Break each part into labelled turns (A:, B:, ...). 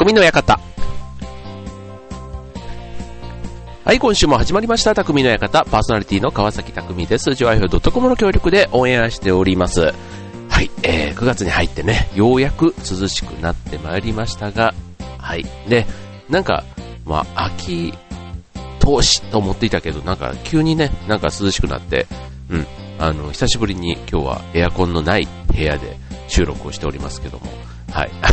A: 匠の館。はい、今週も始まりました、匠の館。パーソナリティの川崎匠です。ジョアヒョド .com の協力でオンエアしております。はい、えー、9月に入ってね、ようやく涼しくなってまいりましたが、はい。で、なんか、まあ、秋、投資と思っていたけど、なんか急にね、なんか涼しくなって、うん、あの、久しぶりに今日はエアコンのない部屋で収録をしておりますけども、はい。あ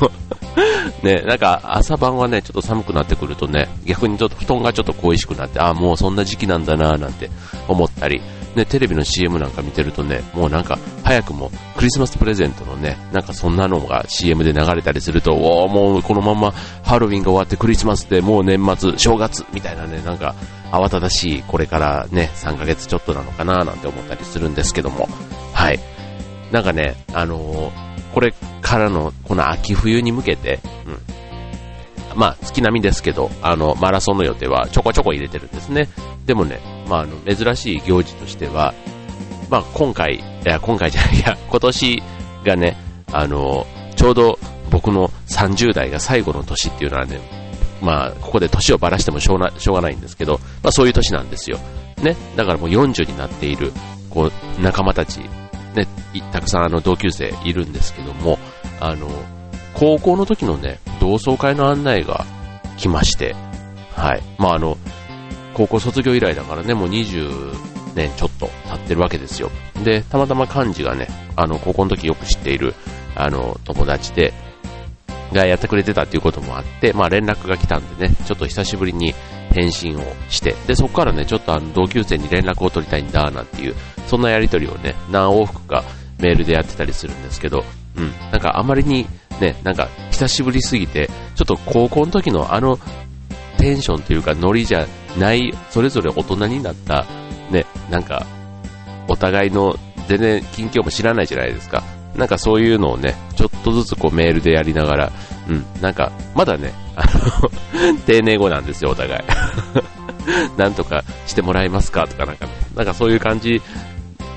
A: の ね、なんか朝晩はね、ちょっと寒くなってくるとね、逆にちょっと布団がちょっと恋しくなって、ああ、もうそんな時期なんだなぁなんて思ったり、ね、テレビの CM なんか見てるとね、もうなんか早くもクリスマスプレゼントのね、なんかそんなのが CM で流れたりすると、おおもうこのままハロウィンが終わってクリスマスでもう年末、正月みたいなね、なんか慌ただしいこれからね、3ヶ月ちょっとなのかななんて思ったりするんですけども、はい。なんかね、あのーこれからのこの秋冬に向けて、うん、まあ月並みですけど、あのマラソンの予定はちょこちょこ入れてるんですね。でもね、まああの珍しい行事としては、まあ今回、いや今回じゃない、いや今年がね、あのちょうど僕の30代が最後の年っていうのはね、まあここで年をばらしてもしょうなしょうがないんですけど、まあそういう年なんですよ。ね、だからもう40になっているこう仲間たちね、たくさんあの同級生いるんですけども、あの、高校の時のね、同窓会の案内が来まして、はい。まああの、高校卒業以来だからね、もう20年ちょっと経ってるわけですよ。で、たまたま幹事がね、あの、高校の時よく知っている、あの、友達で、がやってくれてたっていうこともあって、まあ連絡が来たんでね、ちょっと久しぶりに返信をして、で、そこからね、ちょっとあの同級生に連絡を取りたいんだ、なんていう、そんなやりとりをね、何往復かメールでやってたりするんですけど、うん、なんかあまりにね、なんか久しぶりすぎて、ちょっと高校の時のあのテンションというかノリじゃない、それぞれ大人になった、ね、なんか、お互いの全然近況も知らないじゃないですか。なんかそういうのをね、ちょっとずつこうメールでやりながら、うん、なんか、まだね、あの 丁寧語なんですよ、お互い。なんとかしてもらえますか？とかなんか、なんかそういう感じ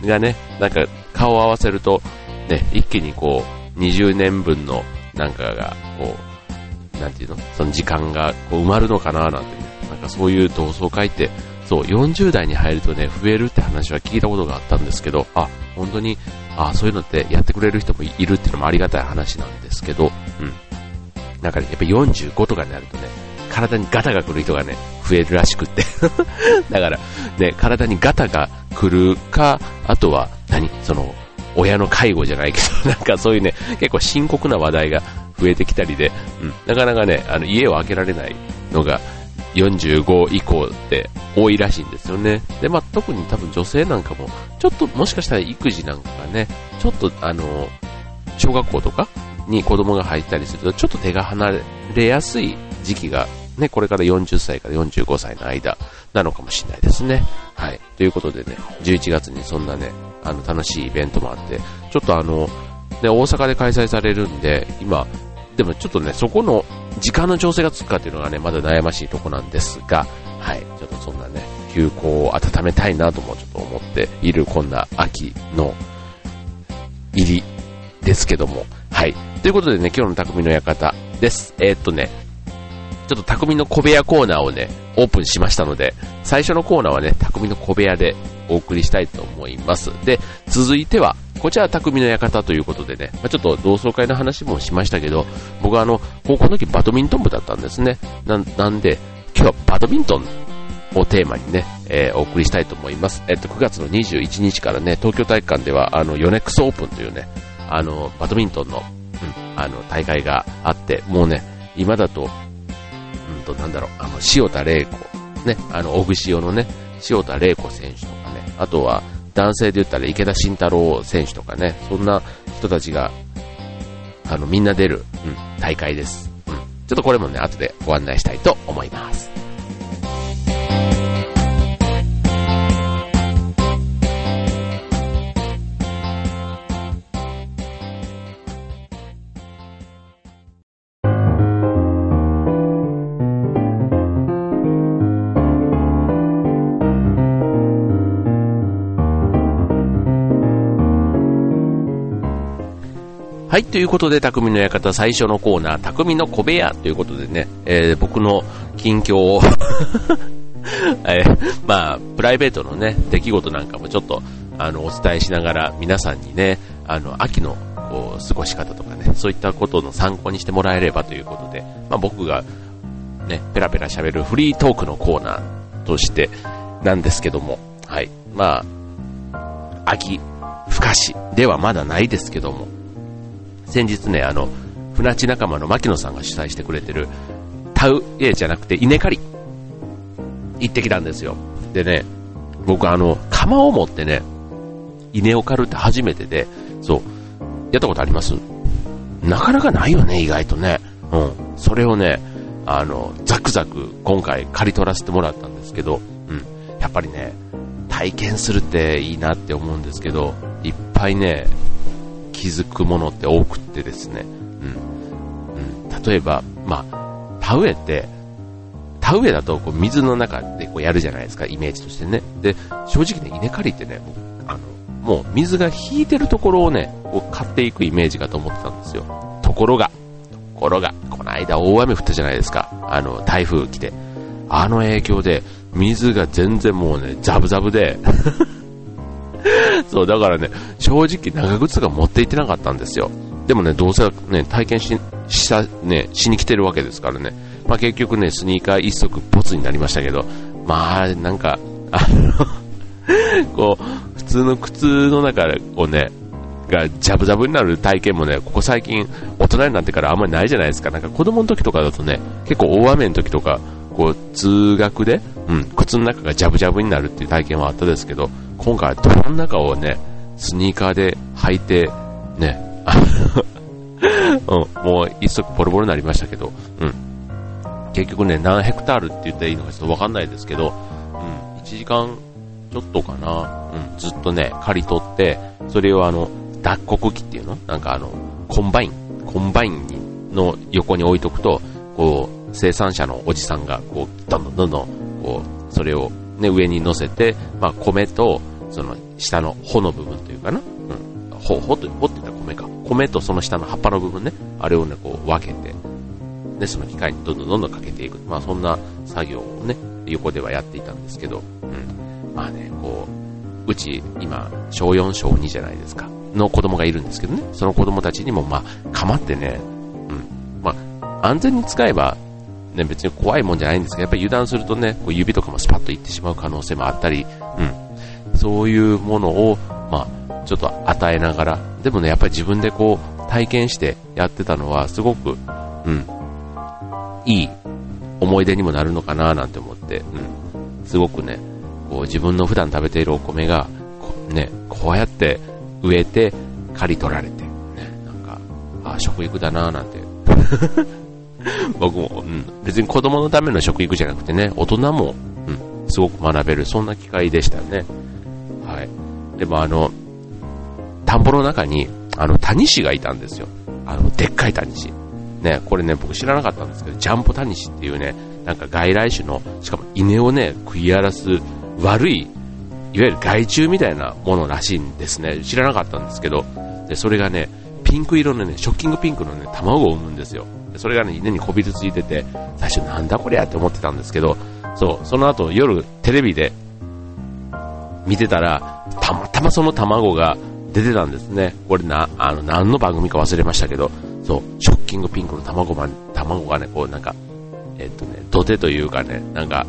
A: がね、なんか顔を合わせると、ね、一気にこう、20年分のなんかが、こう、なんていうのその時間がこう埋まるのかななんてね、なんかそういう同窓会って、そう、40代に入るとね、増えるって話は聞いたことがあったんですけど、あ、本当に、あ、そういうのってやってくれる人もいるっていうのもありがたい話なんですけど、うん。なんかね、やっぱ45とかになるとね、体にガタが来る人がね、増えるらしくって だから、ね、体にガタが来るか、あとは何、その、親の介護じゃないけど、なんかそういうね、結構深刻な話題が増えてきたりで、うん、なかなかね、あの、家を開けられないのが、45以降って多いらしいんですよね。で、まあ、特に多分女性なんかも、ちょっともしかしたら育児なんかがね、ちょっとあの、小学校とかに子供が入ったりすると、ちょっと手が離れやすい時期がね、これから40歳から45歳の間なのかもしれないですね。はい。ということでね、11月にそんなね、あの、楽しいイベントもあって、ちょっとあの、ね、大阪で開催されるんで、今、でもちょっとね、そこの時間の調整がつくかっていうのがね、まだ悩ましいとこなんですが、はい。ちょっとそんなね、休校を温めたいなともちょっと思っている、こんな秋の入りですけども、はい。ということでね、今日の匠の館です。えー、っとね、ちょっと匠の小部屋コーナーをね、オープンしましたので、最初のコーナーはね、匠の小部屋でお送りしたいと思います。で、続いては、こちらは匠の館ということでね、まあ、ちょっと同窓会の話もしましたけど、僕はあの、高校の時バドミントン部だったんですね。ななんで、今日はバドミントンをテーマにね、えー、お送りしたいと思います。えっと、9月の21日からね、東京体育館では、あの、ヨネックスオープンというね、あの、バドミントンの、うん、あの、大会があって、もうね、今だとと、なんだろう、あの、塩田玲子、ね、あの、小串用のね、塩田玲子選手とかね、あとは、男性で言ったら池田慎太郎選手とかね、そんな人たちが、あの、みんな出る、うん、大会です。うん。ちょっとこれもね、後でご案内したいと思います。はい、ということで、匠の館最初のコーナー、匠の小部屋ということでね、えー、僕の近況を えー、まあ、プライベートのね、出来事なんかもちょっと、あの、お伝えしながら、皆さんにね、あの、秋の、こう、過ごし方とかね、そういったことの参考にしてもらえればということで、まあ僕が、ね、ペラペラ喋るフリートークのコーナーとしてなんですけども、はい。まあ、秋、ふかしではまだないですけども、先日ね、あの、船地仲間の牧野さんが主催してくれてる、田植えじゃなくて稲刈り、行ってきたんですよ。でね、僕あの、釜を持ってね、稲を刈るって初めてで、そう、やったことあります？なかなかないよね、意外とね。うん。それをね、あの、ザクザク今回刈り取らせてもらったんですけど、うん。やっぱりね、体験するっていいなって思うんですけど、いっぱいね、気づくものって多くってですね、うん。うん、例えば、まあ、田植えって、田植えだとこう水の中でこうやるじゃないですか、イメージとしてね。で、正直ね、稲刈りってね、あの、もう水が引いてるところをね、こう買っていくイメージかと思ってたんですよ。ところが、ところが、この間大雨降ったじゃないですか。あの、台風来て。あの影響で、水が全然もうね、ザブザブで そう、だからね、正直長靴が持って行ってなかったんですよ。でもね、どうせね、体験し、した、ね、しに来てるわけですからね。まあ結局ね、スニーカー一足ボツになりましたけど、まあ、なんか、あの こう、普通の靴の中をね、がジャブジャブになる体験もね、ここ最近大人になってからあんまりないじゃないですか。なんか子供の時とかだとね、結構大雨の時とか、こう、通学で、うん、靴の中がジャブジャブになるっていう体験はあったですけど、今回は泥の中をね、スニーカーで履いて、ね、うん、もう一足ボロボロになりましたけど、うん。結局ね、何ヘクタールって言ったらいいのかちょっとわかんないですけど、うん、1時間ちょっとかな、うん、ずっとね、刈り取って、それをあの、脱穀機っていうの？なんかあの、コンバイン、コンバインの横に置いとくと、こう、生産者のおじさんが、こう、どんどんどんどん、こう、それをね、上に乗せて、まあ、米と、その、下の穂の部分というかな、うん、穂、穂と、穂って言ったら米か。米とその下の葉っぱの部分ね、あれをね、こう分けて、で、その機械にどんどんどんどんかけていく。まあ、そんな作業をね、横ではやっていたんですけど、うん。まあね、こう、うち、今、小4、小2じゃないですか。の子供がいるんですけどね、その子供たちにも、まあ、かまってね、うん。まあ、安全に使えば、ね、別に怖いもんじゃないんですけど、やっぱり油断するとね、こう指とかもスパッといってしまう可能性もあったり、うん。そういうものを、まあ、ちょっと与えながら、でもね、やっぱり自分でこう、体験してやってたのは、すごく、うん、いい思い出にもなるのかななんて思って、うん。すごくね、こう、自分の普段食べているお米が、こね、こうやって植えて、刈り取られて、ね、なんか、あ、食育だななんて。僕も、うん、別に子供のための食育じゃなくてね、大人も、うん、すごく学べる、そんな機会でしたよね。でもあの、田んぼの中に、あの、タニシがいたんですよ。あの、でっかいタニシ。ね、これね、僕知らなかったんですけど、ジャンプタニシっていうね、なんか外来種の、しかも稲をね、食い荒らす悪い、いわゆる害虫みたいなものらしいんですね。知らなかったんですけど、で、それがね、ピンク色のね、ショッキングピンクのね、卵を産むんですよ。でそれがね、稲にこびりついてて、最初なんだこりゃって思ってたんですけど、そう、その後夜テレビで見てたら、まその卵が出てたんですね。これな、あの、何の番組か忘れましたけど、そう、ショッキングピンクの卵が、卵がね、こうなんか、えっとね、土手というかね、なんか、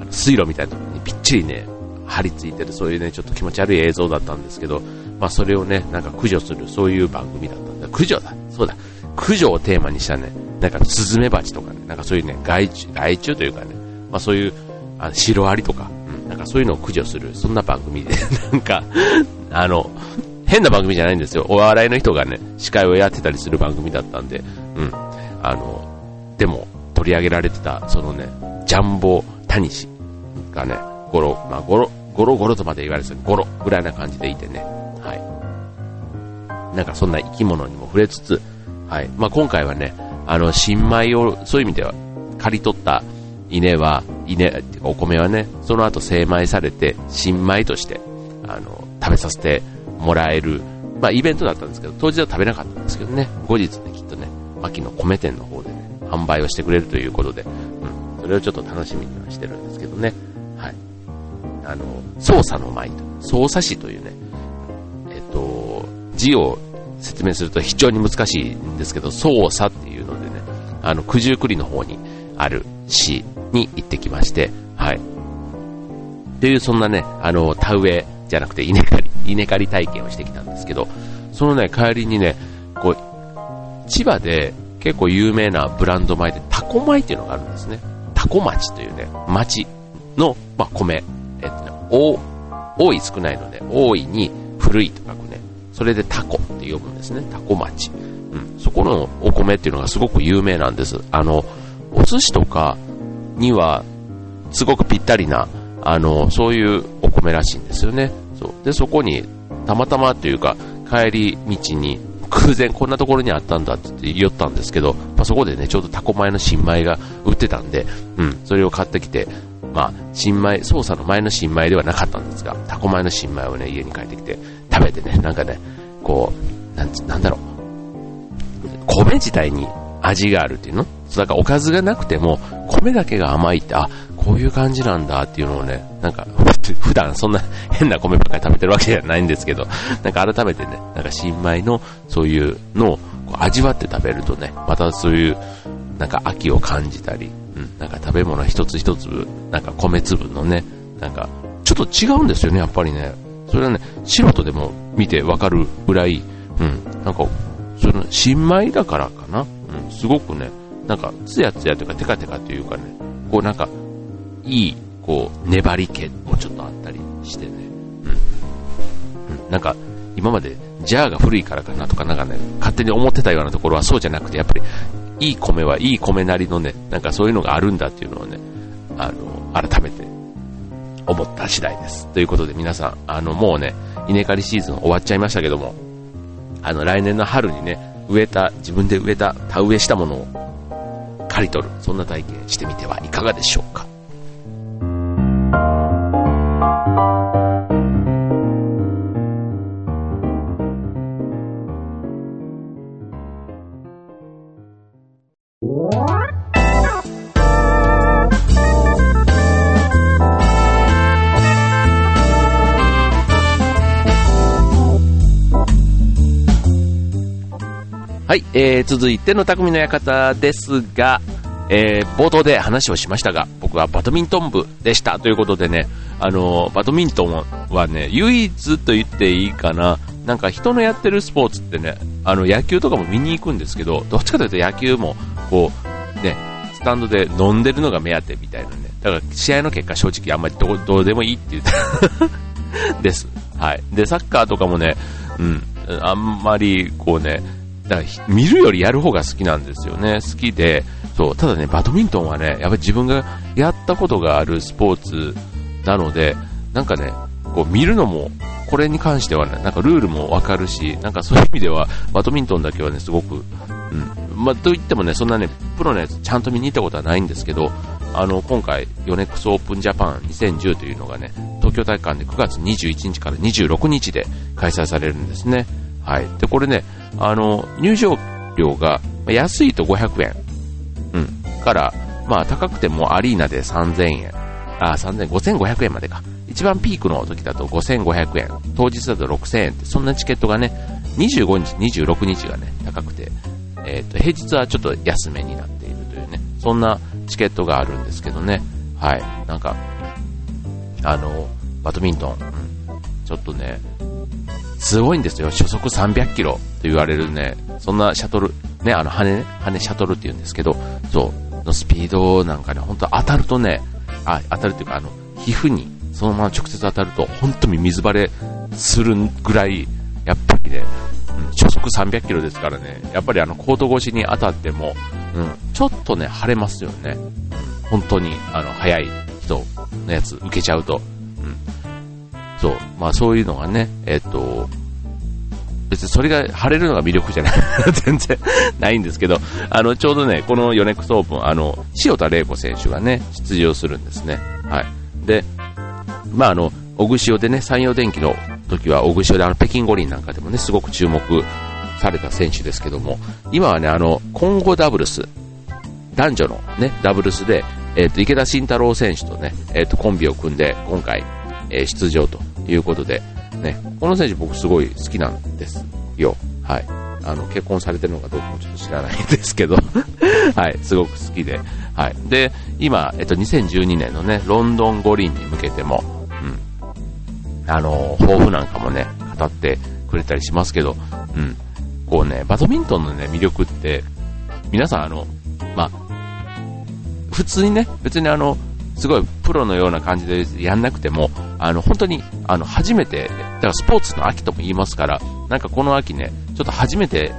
A: あの水路みたいなところにぴっちりね、張り付いてる、そういうね、ちょっと気持ち悪い映像だったんですけど、まあそれをね、なんか駆除する、そういう番組だったんだ。駆除だ、そうだ。駆除をテーマにしたね、なんかスズメバチとかね、なんかそういうね、害虫、害虫というかね、まあそういう、あのシロアリとか、なんかそういうのを駆除する、そんな番組で、なんか、あの、変な番組じゃないんですよ。お笑いの人がね、司会をやってたりする番組だったんで、うん。あの、でも、取り上げられてた、そのね、ジャンボタニシがね、ゴロ、まあ、ゴロ、ゴロゴロとまで言われてたゴロぐらいな感じでいてね、はい。なんかそんな生き物にも触れつつ、はい。まあ、今回はね、あの、新米を、そういう意味では、刈り取った稲は、稲、お米はね、その後精米されて、新米として、あの、食べさせてもらえる、まあイベントだったんですけど、当日は食べなかったんですけどね、後日ね、きっとね、秋の米店の方でね、販売をしてくれるということで、うん、それをちょっと楽しみにはしてるんですけどね、はい。あの、操作の舞と、操作詞というね、えっと、字を説明すると非常に難しいんですけど、操作っていうのでね、あの、九十九里の方にある市に行ってきまして、はい。という、そんなね、あの、田植えじゃなくて稲刈り、稲刈り体験をしてきたんですけど、そのね、帰りにね、こう、千葉で結構有名なブランド米でタコ米っていうのがあるんですね。タコ町というね、町の、まあ、米。えっとね、多多い少ないので、多いに古いと書くね。それでタコって呼ぶんですね。タコ町。うん。そこのお米っていうのがすごく有名なんです。あの、お寿司とかには、すごくぴったりな、あの、そういうお米らしいんですよね。そう。で、そこに、たまたまというか、帰り道に、偶然こんなところにあったんだって言ったんですけど、まあ、そこでね、ちょうどタコ米の新米が売ってたんで、うん、それを買ってきて、まあ、新米、操作の前の新米ではなかったんですが、タコ米の新米をね、家に帰ってきて、食べてね、なんかね、こう、なんなんだろう、米自体に味があるっていうの？だからおかずがなくても、米だけが甘いって、あ、こういう感じなんだっていうのをね、なんか、普段そんな 変な米ばっかり食べてるわけじゃないんですけど、なんか改めてね、なんか新米のそういうのを味わって食べるとね、またそういう、なんか秋を感じたり、うん、なんか食べ物一つ一粒、なんか米粒のね、なんか、ちょっと違うんですよね、やっぱりね。それはね、素人でも見てわかるぐらい、うん、なんか、その、新米だからかな、うん、すごくね、なんか、つやつやというか、テカテカというかね、こうなんか、いい、こう、粘り気もちょっとあったりしてね、うん。うん、なんか、今まで、ジャーが古いからかなとかなんかね、勝手に思ってたようなところはそうじゃなくて、やっぱり、いい米はいい米なりのね、なんかそういうのがあるんだっていうのをね、あの、改めて思った次第です。ということで皆さん、あの、もうね、稲刈りシーズン終わっちゃいましたけども、あの、来年の春にね、植えた、自分で植えた、田植えしたものを刈り取る、そんな体験してみてはいかがでしょうか？はい、えー、続いての匠の館ですが、えー、冒頭で話をしましたが、僕はバドミントン部でしたということでね、あのバドミントンはね、唯一と言っていいかな、なんか人のやってるスポーツってね、あの野球とかも見に行くんですけど、どっちかというと野球も、こう、ね、スタンドで飲んでるのが目当てみたいなね、だから試合の結果正直あんまりどどうでもいいって言ってです。はい。で、サッカーとかもね、うん、あんまりこうね、だから見るよりやる方が好きなんですよね。好きで、そう、ただね、バドミントンはね、やっぱり自分がやったことがあるスポーツなので、なんかね、こう見るのも、これに関してはね、なんかルールもわかるし、なんかそういう意味では、バドミントンだけはね、すごく、うん。まあ、と言ってもね、そんなね、プロのやつちゃんと見に行ったことはないんですけど、あの、今回、ヨネックスオープンジャパン2010というのがね、東京大会で9月21日から26日で開催されるんですね。はい。で、これね、あの、入場料が、安いと500円。うん。から、まあ高くてもアリーナで3000円。あ、3000、5500円までか。一番ピークの時だと5500円。当日だと6000円って、そんなチケットがね、25日、26日がね、高くて、えっ、ー、と、平日はちょっと安めになっているというね、そんなチケットがあるんですけどね。はい。なんか、あの、バドミントン、うん、ちょっとね、すごいんですよ。初速300キロと言われるね、そんなシャトル、ね、あの羽ね、羽シャトルって言うんですけど、そう、のスピードなんかね、本当当たるとね、あ、当たるっていうか、あの、皮膚にそのまま直接当たると、本当に水バレするぐらい、やっぱりね、うん、初速300キロですからね、やっぱりあの、コート越しに当たっても、うん、ちょっとね、腫れますよね。本当に、あの、速い人のやつ受けちゃうと。そう、まあそういうのがね、えっと、別にそれが晴れるのが魅力じゃない 全然ないんですけど、あの、ちょうどね、このヨネックスオープン、あの、塩田玲子選手がね、出場するんですね。はい。で、まああの、小串でね、山陽電機の時は大口であの北京五輪なんかでもね、すごく注目された選手ですけども、今はね、あの、混合ダブルス、男女のね、ダブルスで、えっ、ー、と、池田慎太郎選手とね、えっ、ー、と、コンビを組んで、今回、えー、出場ということで、ね、この選手僕すごい好きなんですよ。はい。あの、結婚されてるのかどうかもちょっと知らないんですけど はい、すごく好きで、はい。で、今、えっと、2012年のね、ロンドン五輪に向けても、うん、あの、抱負なんかもね、語ってくれたりしますけど、うん、こうね、バドミントンのね、魅力って、皆さんあの、まあ、普通にね、別にあの、すごいプロのような感じでやんなくても、あの、本当に、あの、初めて、だからスポーツの秋とも言いますから、なんかこの秋ね、ちょっと初めて、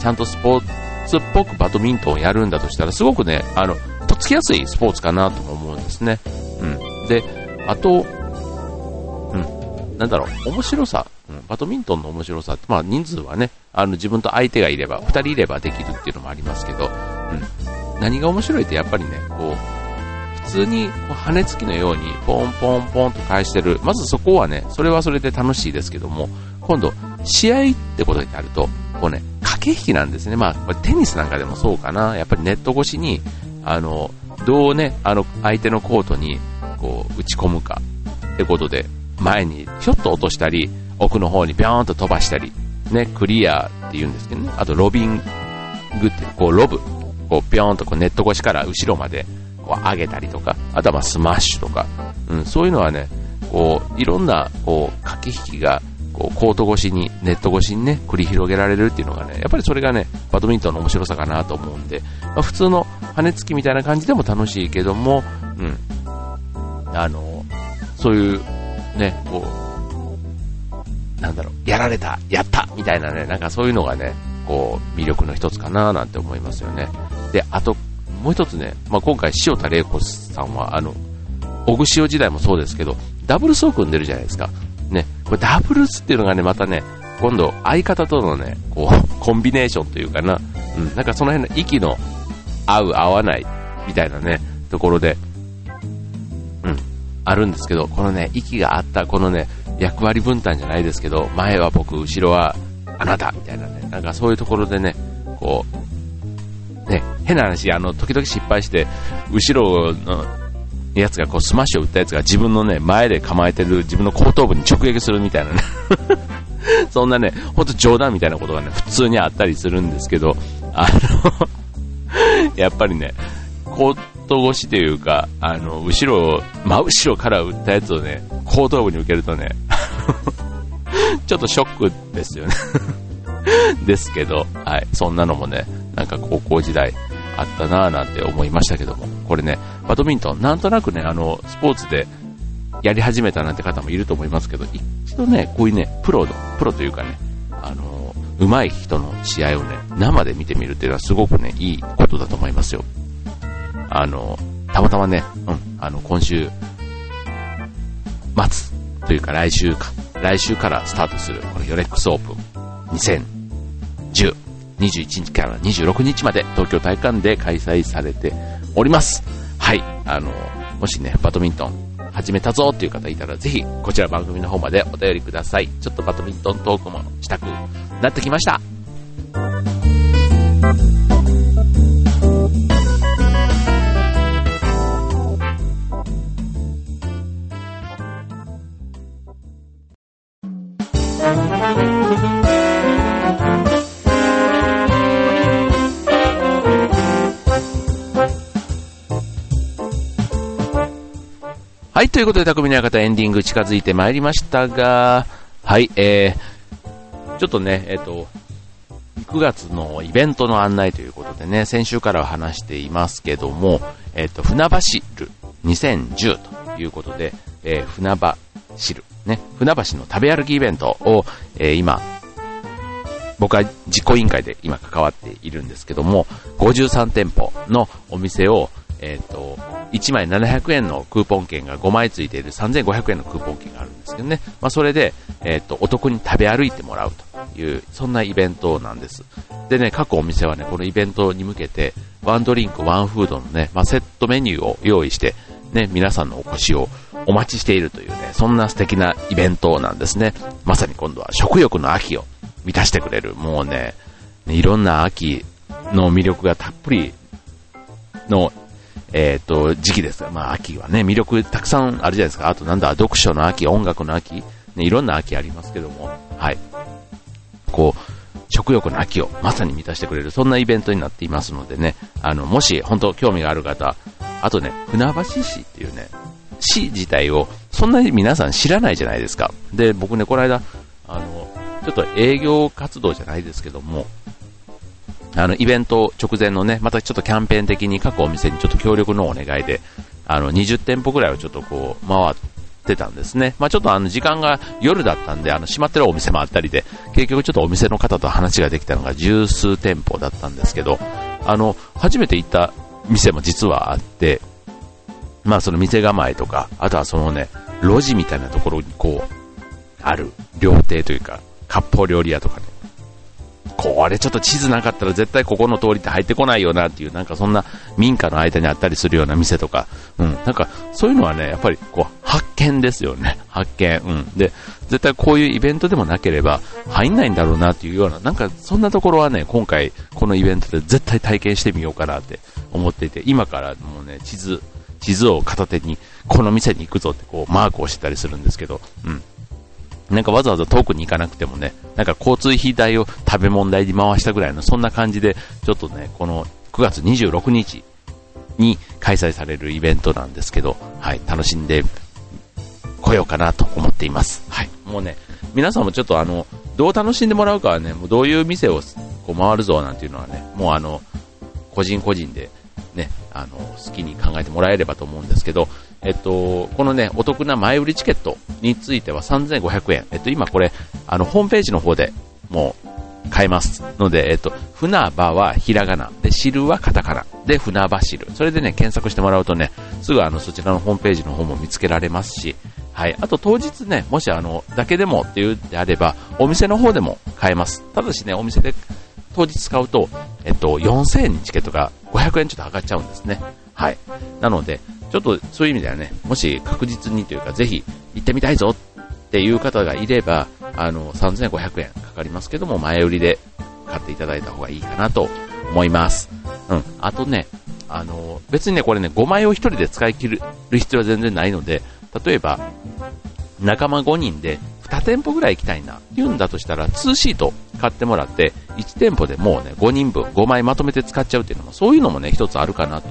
A: ちゃんとスポーツっぽくバドミントンをやるんだとしたら、すごくね、あの、とっつきやすいスポーツかなとも思うんですね。うん。で、あと、うん、なんだろう、面白さ、うん、バドミントンの面白さって、まあ人数はね、あの自分と相手がいれば、二人いればできるっていうのもありますけど、うん、何が面白いってやっぱりね、こう、通に羽根つきのようにポンポンポンと返してる。まずそこはね、それはそれで楽しいですけども、今度、試合ってことになると、こうね、駆け引きなんですね。まあ、テニスなんかでもそうかな。やっぱりネット越しに、あの、どうね、あの、相手のコートに、こう、打ち込むかってことで、前にひょっと落としたり、奥の方にビョーンと飛ばしたり、ね、クリアって言うんですけどね。あと、ロビングって、こう、ロブ。こう、ビョーンとこうネット越しから後ろまでこう上げたりとか、あとはまスマッシュとか、うん、そういうのはね、こう、いろんな、こう、駆け引きが、こう、コート越しに、ネット越しにね、繰り広げられるっていうのがね、やっぱりそれがね、バドミントンの面白さかなと思うんで、まあ、普通の羽根つきみたいな感じでも楽しいけども、うん、あの、そういう、ね、こう、なんだろう、やられた、やったみたいなね、なんかそういうのがね、こう、魅力の一つかななんて思いますよね。で、あと、もう一つね、まあ、今回塩田玲子さんは、あの、小串時代もそうですけど、ダブルスを組んでるじゃないですか。ね、これダブルスっていうのがね、またね、今度相方とのね、こう、コンビネーションというかな、うん、なんかその辺の息の合う合わないみたいなね、ところで、うん、あるんですけど、このね、息があったこのね、役割分担じゃないですけど、前は僕、後ろはあなたみたいなね、なんかそういうところでね、こう、ね、変な話、あの、時々失敗して、後ろのやつがこうスマッシュを打ったやつが自分のね、前で構えてる自分の後頭部に直撃するみたいなね。そんなね、ほんと冗談みたいなことがね、普通にあったりするんですけど、あの やっぱりね、コート越しというか、あの、後ろ、真後ろから打ったやつをね、後頭部に受けるとね、ちょっとショックですよね。ですけど、はい、そんなのもね、なんか高校時代あったなぁなんて思いましたけども、これね、バドミントン、なんとなくね、あの、スポーツでやり始めたなんて方もいると思いますけど、一度ね、こういうね、プロの、プロというかね、あの、上手い人の試合をね、生で見てみるっていうのはすごくね、いいことだと思いますよ。あの、たまたまね、うん、あの、今週、末というか来週か、来週からスタートする、このヨレックスオープン2010、21日から26日まで東京体育館で開催されております。はい。あの、もしね、バドミントン始めたぞっていう方いたら、ぜひ、こちら番組の方までお便りください。ちょっとバドミントントークもしたくなってきました。い、ということで、匠の館エンディング近づいてまいりましたが、はい、えー、ちょっとね、えっ、ー、と、9月のイベントの案内ということでね、先週からは話していますけども、えっ、ー、と、船走る2010ということで、えー、船走る、ね、船橋の食べ歩きイベントを、えー、今、僕は実行委員会で今関わっているんですけども、53店舗のお店を、えっ、ー、と、1枚700円のクーポン券が5枚ついている3500円のクーポン券があるんですけどね。まあ、それで、えっ、ー、と、お得に食べ歩いてもらうという、そんなイベントなんです。でね、各お店はね、このイベントに向けて、ワンドリンク、ワンフードのね、まあ、セットメニューを用意して、ね、皆さんのお越しを、お待ちしているというね、そんな素敵なイベントなんですね。まさに今度は食欲の秋を満たしてくれる、もうね、いろんな秋の魅力がたっぷりの、えっ、ー、と、時期ですが、まあ秋はね、魅力たくさんあるじゃないですか。あとなんだ、読書の秋、音楽の秋、ね、いろんな秋ありますけども、はい。こう、食欲の秋をまさに満たしてくれる、そんなイベントになっていますのでね、あの、もし本当興味がある方、あとね、船橋市っていうね、市自体をそんなに皆さん知らないじゃないですか。で、僕ね、この間、あの、ちょっと営業活動じゃないですけども、あの、イベント直前のね、またちょっとキャンペーン的に各お店にちょっと協力のお願いで、あの、20店舗ぐらいをちょっとこう、回ってたんですね。まあちょっとあの、時間が夜だったんで、あの、閉まってるお店もあったりで、結局ちょっとお店の方と話ができたのが十数店舗だったんですけど、あの、初めて行った店も実はあって、まあその店構えとか、あとはそのね、路地みたいなところにこう、ある料亭というか、割烹料理屋とかね、これちょっと地図なかったら絶対ここの通りって入ってこないよなっていう、なんかそんな民家の間にあったりするような店とか、うん、なんかそういうのはね、やっぱりこう発見ですよね。発見。うん。で、絶対こういうイベントでもなければ入んないんだろうなっていうような、なんかそんなところはね、今回このイベントで絶対体験してみようかなって思っていて、今からもうね、地図、地図を片手にこの店に行くぞってこうマークをしてたりするんですけど、うん。なんかわざわざ遠くに行かなくてもね、なんか交通費代を食べ物代に回したぐらいの、そんな感じで、ちょっとね、この9月26日に開催されるイベントなんですけど、はい、楽しんでこようかなと思っています。はい、もうね、皆さんもちょっとあの、どう楽しんでもらうかはね、もうどういう店をこう回るぞなんていうのはね、もうあの、個人個人でね、あの、好きに考えてもらえればと思うんですけど、えっと、このね、お得な前売りチケットについては3500円。えっと、今これ、あの、ホームページの方でもう買えますので、えっと、船場はひらがな、で、汁はカタカナ、で、船場汁。それでね、検索してもらうとね、すぐあの、そちらのホームページの方も見つけられますし、はい。あと当日ね、もしあの、だけでもっていうであれば、お店の方でも買えます。ただしね、お店で当日使うと、えっと、4000円にチケットが500円ちょっと上がっちゃうんですね。はい。なので、ちょっとそういう意味ではね、もし確実にというか、ぜひ行ってみたいぞっていう方がいれば、あの、3500円かかりますけども、前売りで買っていただいた方がいいかなと思います。うん。あとね、あの、別にね、これね、5枚を1人で使い切る必要は全然ないので、例えば、仲間5人で2店舗ぐらい行きたいな、言うんだとしたら、2シート買ってもらって、1店舗でもうね、5人分、5枚まとめて使っちゃうっていうのも、そういうのもね、一つあるかなと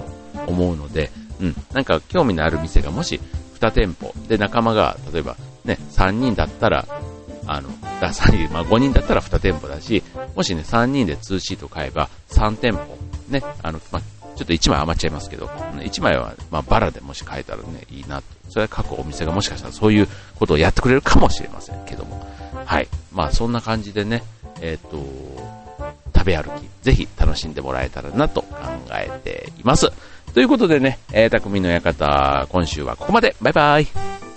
A: 思うので、うん、なんか興味のある店がもし2店舗で仲間が、例えばね、3人だったら、あの、だ3人、まあ5人だったら2店舗だし、もしね、3人で2シート買えば3店舗、ね、あの、まあ、ちょっと1枚余っちゃいますけど、1枚は、まあ、バラでもし買えたらね、いいなと。それは各お店がもしかしたらそういうことをやってくれるかもしれませんけども。はい。まあ、そんな感じでね、えっ、と、食べ歩き、ぜひ楽しんでもらえたらなと考えています。ということでね、えー、匠の館、今週はここまで。バイバイ。